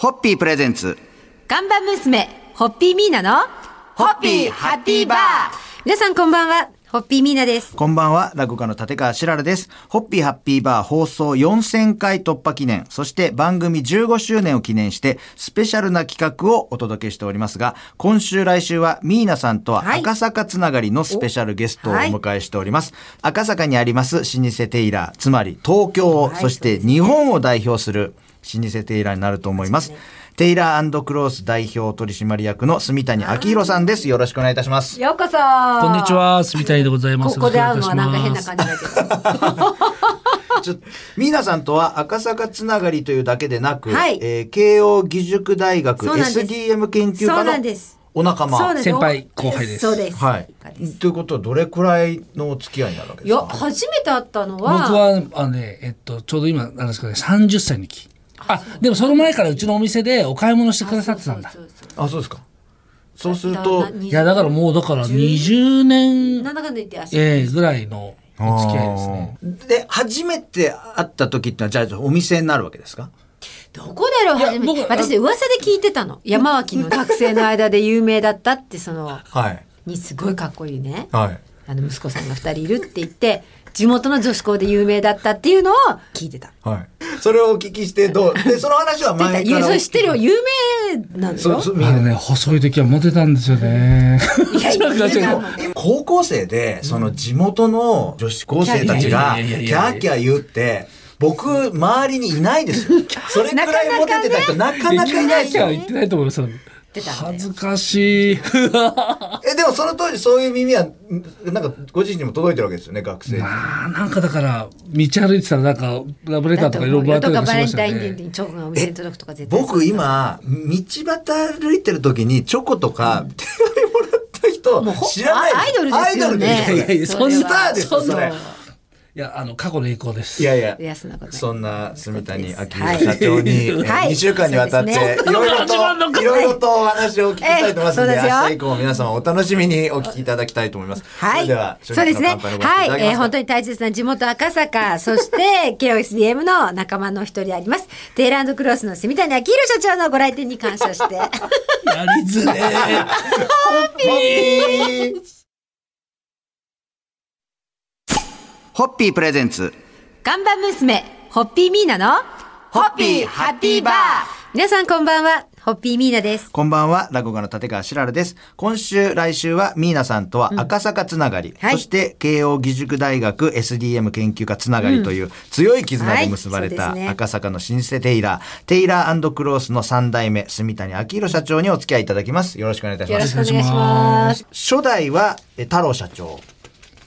ホッピープレゼンツ。看板娘、ホッピーミーナの、ホッピーハッピーバー皆さんこんばんは、ホッピーミーナです。こんばんは、落語家の立川しららです。ホッピーハッピーバー放送4000回突破記念、そして番組15周年を記念して、スペシャルな企画をお届けしておりますが、今週来週はミーナさんとははい赤坂つながりのスペシャルゲストをお迎えしております。赤坂にあります老舗テイラー、つまり東京を、はいそして日本を代表する老舗テイラーになると思います。テイラークロース代表取締役の住谷明宏さんです。よろしくお願いいたします。ようこそこんにち。は、住谷でございます。ここで会うのはなんか変なじ。感じだけど。ちょミーナさんとは赤坂つながりというだけでなく、はいえー慶応義塾大学 SDM 研究そう家のなんです。お仲間。先輩後輩ですそうです。はい。ということはどれくらいのお付き合いになるわけいや、ですか？初めて会ったの僕は、は、あのね、えっと、ちょうど今、なんですかね、30歳の時。あ、でもその前からうちのお店でお買い物してくださってたんだ。あ、そうですか。そうすると、ないや、だからもう、だから20年、ぐらいのお付き合いですね。で、初めて会った時ってのは、じゃあお店になるわけですか？どこだろう初私噂で聞いてたの。山脇の学生の間で有名だったって、その、はい。にすごいかっこいいね。はい。あの息子さんが二人いるって言って、地元の女子校で有名だったっていうのを聞いてた。はい。それをお聞きして、どう？で、その話は前いや、から。それ知ってるよ。有名なんでしょ？そう、あのね、細い時はモテたんですよね。いや 高校生で、その地元の女子高生たちが、キャーキャー言うって、僕、周りにいないですよ。それくらいモテてた人、なかなかいないですよ。言ってないと思います。てた恥ずかしい。え、でもその当時そういう耳は、んなんかご自身にも届いてるわけですよね、学生に。まあ、なんかだから、道歩いてたらなんか、ラブレターとかいろいろもらったりとかバレンとかしましたよタインデーね。にチョコがお店に届くとか絶対僕今、道端歩いてる時にチョコとか手紙もらった人もうほ知らないアイドルですよねアイドルですよいやいやそんなスターですよ、それ。いや、あの、過去の栄光です。いやいやいやそんなそんな住谷明はい宏社長に、えーはい2週間にわたって、いろいろと、かいろいろとお話を聞きたいと思いますので、ええそうですよ明日以降も皆様お楽しみにお聞きいただきたいと思います。はい。それでは、そうですね。はい。えー、本当に大切な地元赤坂、そして、KOSDM の仲間の一人であります。テイランドクロスの住谷明宏社長のご来店に感謝して。やりづれー。ホッピープレゼンツ。看板娘、ホッピーミーナの、ホッピーハッピーバー皆さんこんばんは、ホッピーミーナです。こんばんは、落語家の立川しららです。今週、来週は、ミーナさんとは赤坂つながり、はいそして、慶応義塾大学 SDM 研究科つながりという、強い絆で結ばれた赤坂の老舗テイラー、テイラークロースの3代目、住谷明宏社長にお付き合いいただきます。よろしくお願いいたしよろします。くお願いします。初代は、え太郎社長。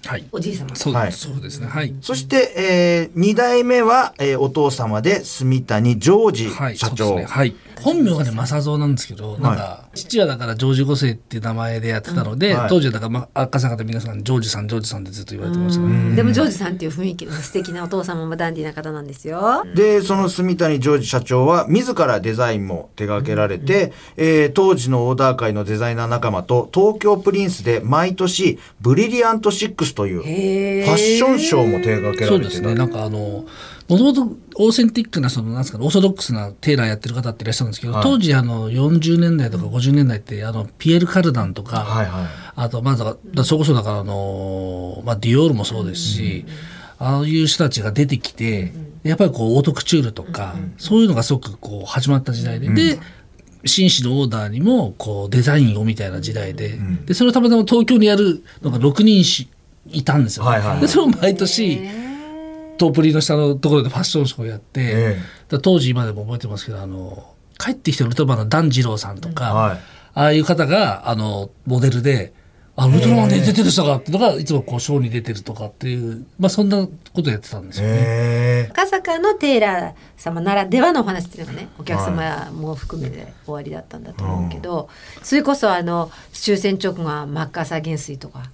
はい。おじい様。そう,、はいそうですね。はい。そして、えー、2代目は、えーお父様で、住谷ジョージはい。社長。そうですね。はい。本名がね、正蔵なんですけど、なんか、父はだからジョージ五世っていう名前でやってたので、はい当時はだから、ま、赤坂で皆さん、ジョージさん、ジョージさんってずっと言われてましたね。でもジョージさんっていう雰囲気の素敵なお父様もダンディーな方なんですよ。で、その住谷ジョージ社長は、自らデザインも手掛けられて、えー当時のオーダー界のデザイナー仲間と、東京プリンスで毎年、ブリリアントシックスという、ファッションショーも手掛けられてた。そうですね。なんかあの、もともとオーセンティックな、その、なんですかね、オーソドックスなテーラーやってる方っていらっしゃるんですけど、はい当時あの、40年代とか50年代って、あの、ピエール・カルダンとか、はいはい。あと、まずは、だそこそだから、あの、まあ、ディオールもそうですし、ああいう人たちが出てきて、やっぱりこう、オートクチュールとか、そういうのがすごくこう、始まった時代で、で、紳士のオーダーにも、こう、デザインをみたいな時代で、で、それをたまたま東京にやるのが6人しいたんですよ。はいはいはい。で、それを毎年、トープリの下のところでファッションショーをやって、えだ当時今でも覚えてますけど、あの、帰ってきてウルトラマンのダンジローさんとか、はい。ああいう方が、あの、モデルで、あ、ウルトラマンで出てる人がっていうのが、いつもこう、ショーに出てるとかっていう、まあそんなことやってたんですよね。へ赤坂のテイラー様ならではのお話っていうのがねお客様も含めて終わりだったんだと思うけど、それこそあの終戦直後はマッカーサー元帥とか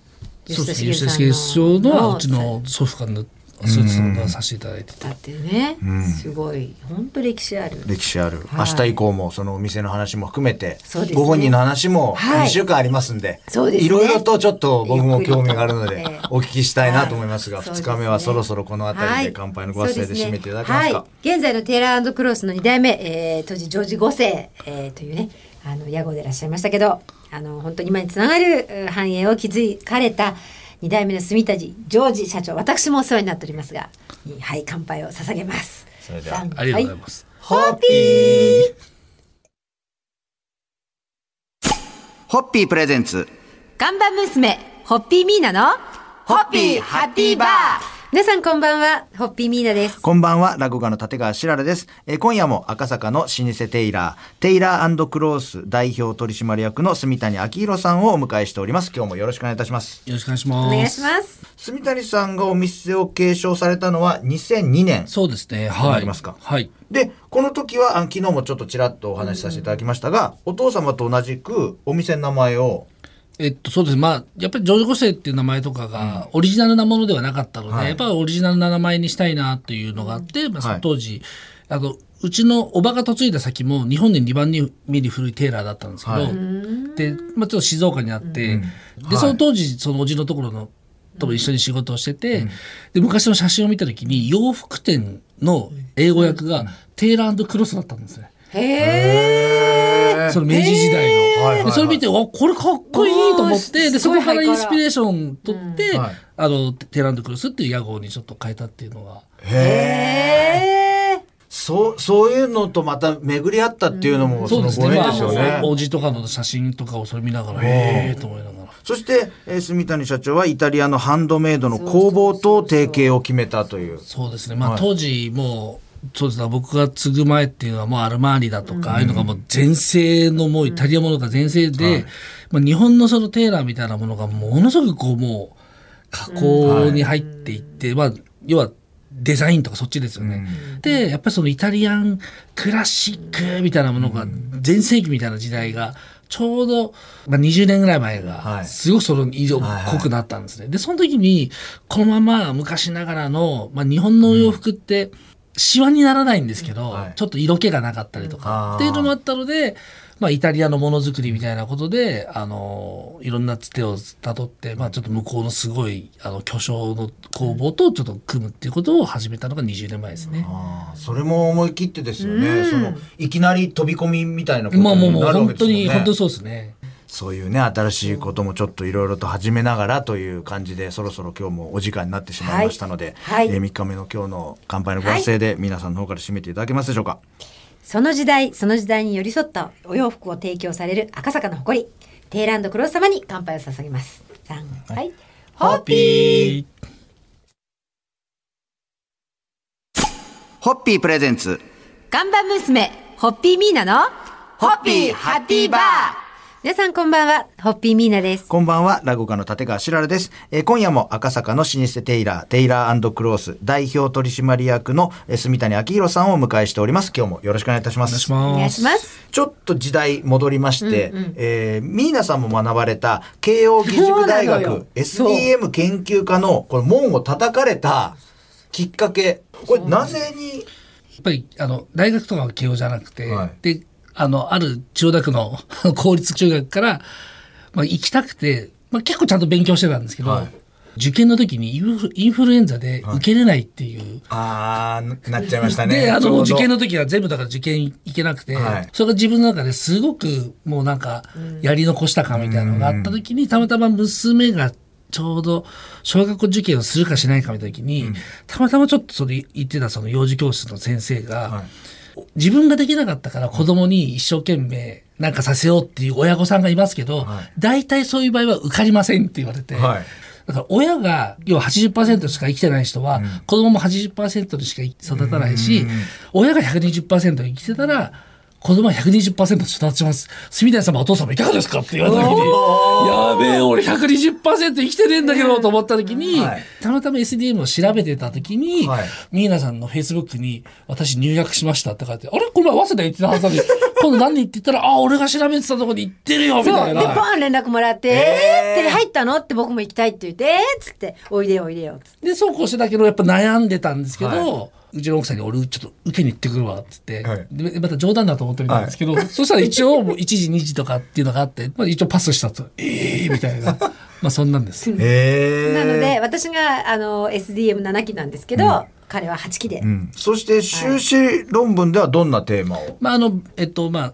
そうですね。吉田茂茂さんのは、うちの祖父がぬスーツとかさせていただいて。てだってね、すごい。本当歴史ある。歴史ある、はい。明日以降もそのお店の話も含めて、ご本人の話もはい。2週間ありますんで、そうですね。いろいろとちょっと僕も興味があるのでお聞きしたいなと思いますが、2はい。そうですね。日目はそろそろこの辺りで乾杯のご発声で締めていただけますか？はい、現在のテーラークロスの2代目、えー、当時ジョージ5世、えー、というねあの屋号でいらっしゃいましたけどあの本当に今につながるえー繁栄を築かれた2代目の住田ジジョージ社長私もお世話になっておりますがはい乾杯を捧げます。それではありがとうございます、ホッピー。ホッピープレゼンツ。看板娘ホッピーミーナのホッピーハッピーバー皆さんこんばんはホッピーミーナですこんばんは、落語家の立川しららです。えー今夜も赤坂の老舗テイラー、テイラークロース代表取締役の住谷明宏さんをお迎えしております。今日もよろしくお願いいたします。よろしくお願いしおます願いします住谷さんがお店を継承されたのは2002年。そうですねなはいりますかはいで、この時は、あ昨日もちょっとちらっとお話しさせていただきましたが、お父様と同じくお店の名前を、えっと、そうです。まあ、やっぱりジョージ・ゴセっていう名前とかが、オリジナルなものではなかったので、はい。やっぱりオリジナルな名前にしたいなというのがあって、まあ、そはい。の当時、あの、うちのおばが嫁いだ先も日本で2番目に古いテーラーだったんですけど、はい。で、まあ、ちょっと静岡にあって、で、その当時、そのおじのところの、とも一緒に仕事をしてて、で、昔の写真を見た時に、洋服店の英語訳が、テーラークロスだったんですね。へえその明治時代の。はいはいはいでそれ見て、わ、これかっこいいと思って、で、そこからハインスピレーション取って、はいあの、テランドクロスっていう屋号にちょっと変えたっていうのが。へえそう、そういうのとまた巡り合ったっていうのも、そのご縁ですよね。まあおじとかの写真とかをそれ見ながら、へえと思いながら。そして、えー住谷社長はイタリアのハンドメイドの工房と提携を決めたという。そうですね。まあ、はい当時もう、そうですね。僕が継ぐ前っていうのはもうアルマーニだとか、ああいうのがもう全盛のもうイタリアものが全盛で、まあ、日本のそのテーラーみたいなものがものすごくこうもう加工に入っていって、まあ、要はデザインとかそっちですよね。で、やっぱりそのイタリアンクラシックみたいなものが全盛期みたいな時代が、ちょうど、まあ、20年ぐらい前が、はい。すごくその色濃くなったんですね。で、その時に、このまま昔ながらの、まあ、日本のお洋服って、シワにならないんですけど、はいちょっと色気がなかったりとか、っていうのもあったので、まあ、イタリアのものづくりみたいなことで、あの、いろんなつてをたどって、まあ、ちょっと向こうのすごい、あの、巨匠の工房とちょっと組むっていうことを始めたのが20年前ですね。ああそれも思い切ってですよね。その、いきなり飛び込みみたいなことまあもうもうになるわけ本当に、ですよね。本当にそうですね。そういうね、新しいこともちょっといろいろと始めながらという感じで、そろそろ今日もお時間になってしまいましたので、はい。はい。えー3日目の今日の乾杯のご発声で皆さんの方から締めていただけますでしょうか？その時代その時代に寄り添ったお洋服を提供される赤坂の誇りテーランドクロス様に乾杯を捧げます。さんはい、ホッピー。ホッピープレゼンツ。看板娘ホッピーミーナのホッピーハッピーバー皆さんこんばんはホッピーミーナですこんばんは、落語家の立川しららです。えー今夜も赤坂の老舗テイラー、テイラークロース代表取締役のえー住谷明宏さんをお迎えしております。今日もよろしくお願いいたします。お願いします。お願いしますちょっと時代戻りまして、えーミーナさんも学ばれた慶応義塾大学 SDM 研究科のこの門を叩かれたきっかけ、これなぜに、やっぱり、あの、大学とかは慶応じゃなくて、はいで、あの、ある千代田区の 公立中学から、まあ、行きたくて、まあ、結構ちゃんと勉強してたんですけど、はい。受験の時にインフルエンザで受けれないっていう。あー、なっちゃいましたね。で、あの、受験の時は全部だから受験行けなくて、はい。それが自分の中ですごくもうなんか、やり残した感みたいなのがあった時に、たまたま娘がちょうど小学校受験をするかしないかみたいな時に、たまたまちょっとそれ言ってたその幼児教室の先生が、はい自分ができなかったから子供に一生懸命なんかさせようっていう親御さんがいますけど、はい。大体そういう場合は受かりませんって言われて、はい。だから親が要は80%しか生きてない人は、子供も80%でしか育たないし、親が120%生きてたら子供は120%育ちます。住谷様お父様いかがですかって言われた時に、やべえ、俺120%生きてねえんだけどと思った時に、はい。たまたま SDM を調べてた時に、はい。ミーナさんの Facebook に私入学しましたって書いて、あれこれ早稲田行ってたはずなのに、今度何言って言ったら、あ、俺が調べてたとこに行ってるよみたいな。でポン連絡もらって「えー、って入ったの?」って僕も行きたいって言って「えー、っつって「おいでよおいでよ」っつって。で、そうこうしてたけど、やっぱ悩んでたんですけど、はうちの奥さんに俺ちょっと受けに行ってくるわ、っつって、はい。で、また冗談だと思ってみたんですけど、そしたら一応もう1時2時とかっていうのがあって、まあ一応パスしたと、ええー、みたいな。まあそんなんです。へえなので私があの SDM7 期なんですけど、彼は8期で、うん、そして修士論文ではどんなテーマを、まああの、えっと、まあ、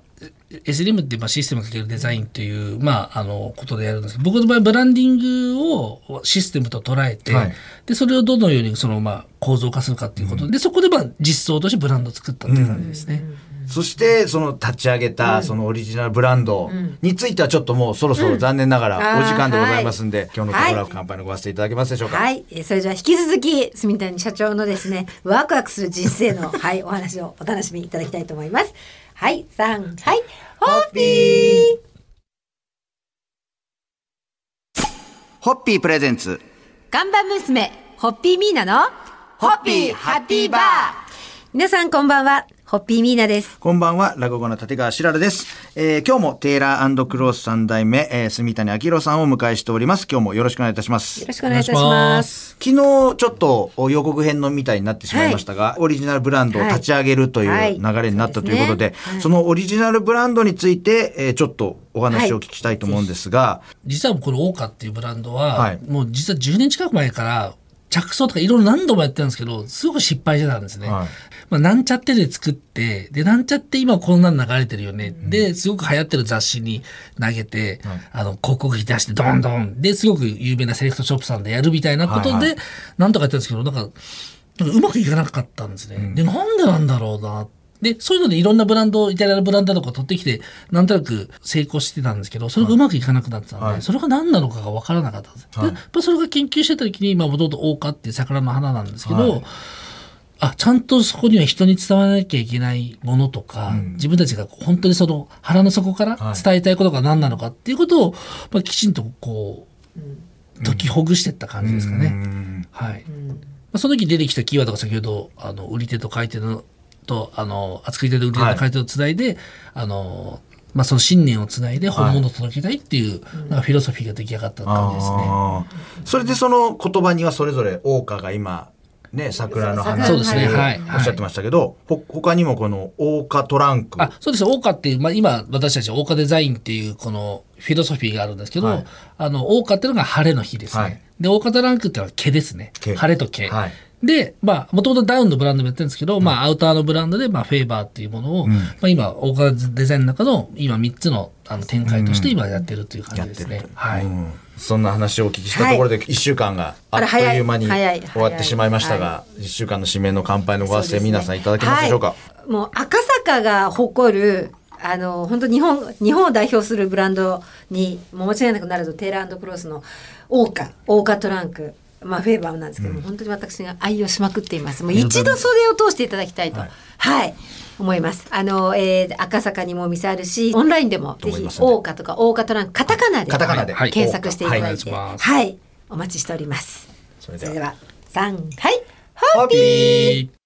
SLM ってまあシステムかけるデザインという、まあ、あの、ことでやるんですけど、僕の場合、ブランディングをシステムと捉えて、はい。で、それをどのようにその、まあ、構造化するかっていうことで、そこでまあ、実装としてブランドを作ったっていう感じですね。そしてその立ち上げたそのオリジナルブランドについてはちょっともうそろそろ残念ながらお時間でございますんで、今日のところは乾杯のごわせていただけますでしょうか？はい、えーそれじゃあ引き続き住谷社長のですねワクワクする人生のはいお話をお楽しみいただきたいと思いますはい三はいホッピー。ホッピープレゼンツ。看板娘ホッピーミーナのホッピーハッピーバー。皆さんこんばんは。ホッピーミーナです。こんばんは、落語の立川しららです。えー今日もテーラークロース三代目、えー、住谷明宏さんをお迎えしております。今日もよろしくお願いいたします。よろ。しくお願いいたします。昨日ちょっと予告編のみたいになってしまいましたが、オリジナルブランドを立ち上げるというはい。流れになったということで、そうですねはい。そのオリジナルブランドについて、えーちょっとお話をお聞きしたいと思うんですが、実はこのオーカっていうブランドは、はい。もう実は10年近く前から着想とかいろいろ何度もやってるんですけど、すごく失敗してたんですね。はいまあ、なんちゃってで作って、で、なんちゃって今こんなの流れてるよね。で、すごく流行ってる雑誌に投げて、あの、広告費出してドンドン。で、すごく有名なセレクトショップさんでやるみたいなことで、はいはなんとかやってるんですけど、なんか、なんかうまくいかなかったんですね。で、なんでなんだろうな。で、そういうのでいろんなブランド、イタリアのブランドとか取ってきて、なんとなく成功してたんですけど、それがうまくいかなくなってたんで、はい。それが何なのかが分からなかったんです。で、やっぱそれが研究してた時に、まあ、もともと大花っていう桜の花なんですけど、はい。あ、ちゃんとそこには人に伝わらなきゃいけないものとか、自分たちが本当にその腹の底から伝えたいことが何なのかっていうことを、まあ、きちんとこう、解きほぐしていった感じですかね。うん。はい。まあ、その時出てきたキーワードが先ほど、あの、売り手と買い手の、と、あの、扱い手と売り手と買い手をつないで、あの、まあ、その信念をつないで本物を届けたいっていう、なんかフィロソフィーが出来上がった感じですね。それでその言葉にはそれぞれ桜花が今ね桜の花そうですね。はい。おっしゃってましたけど、ほ他にもこの桜花トランク。あ、そうです。オーカっていう、まあ、今、私たち、オーカデザインっていう、この、フィロソフィーがあるんですけど、はい。あの、オーカっていうのが晴れの日ですね。はい。で、オーカトランクっていうのは毛ですね。毛。晴れと毛。はいで、まあ、もともとダウンのブランドもやってるんですけど、まあ、アウターのブランドで、まあ、フェーバーっていうものを、まあ、今、オーカデザインの中の、今3つの、あの、展開として今やってるっていう感じですね。はい。うん。そんな話をお聞きしたところで1週間があっといいう間に終わってしまいましたが、1週間の締めの乾杯のご発声皆さんいただけますでしょうか、はい、もう赤坂が誇るあの本当日本日本を代表するブランドにもう間違いなくなるとテーラークロスのオーカオーカトランクまあフェーバーなんですけども、本当に私が愛用しまくっています。もう一度袖を通していただきたいとはい。はい、思います。あの、えー赤坂にもお店あるしオンラインでもぜひ思いますんで。オーカとかオーカトランクカタカナでカタカナで。はい。検索していただいてはい。はいお待ちしております。それでは。それでは3はいホッピー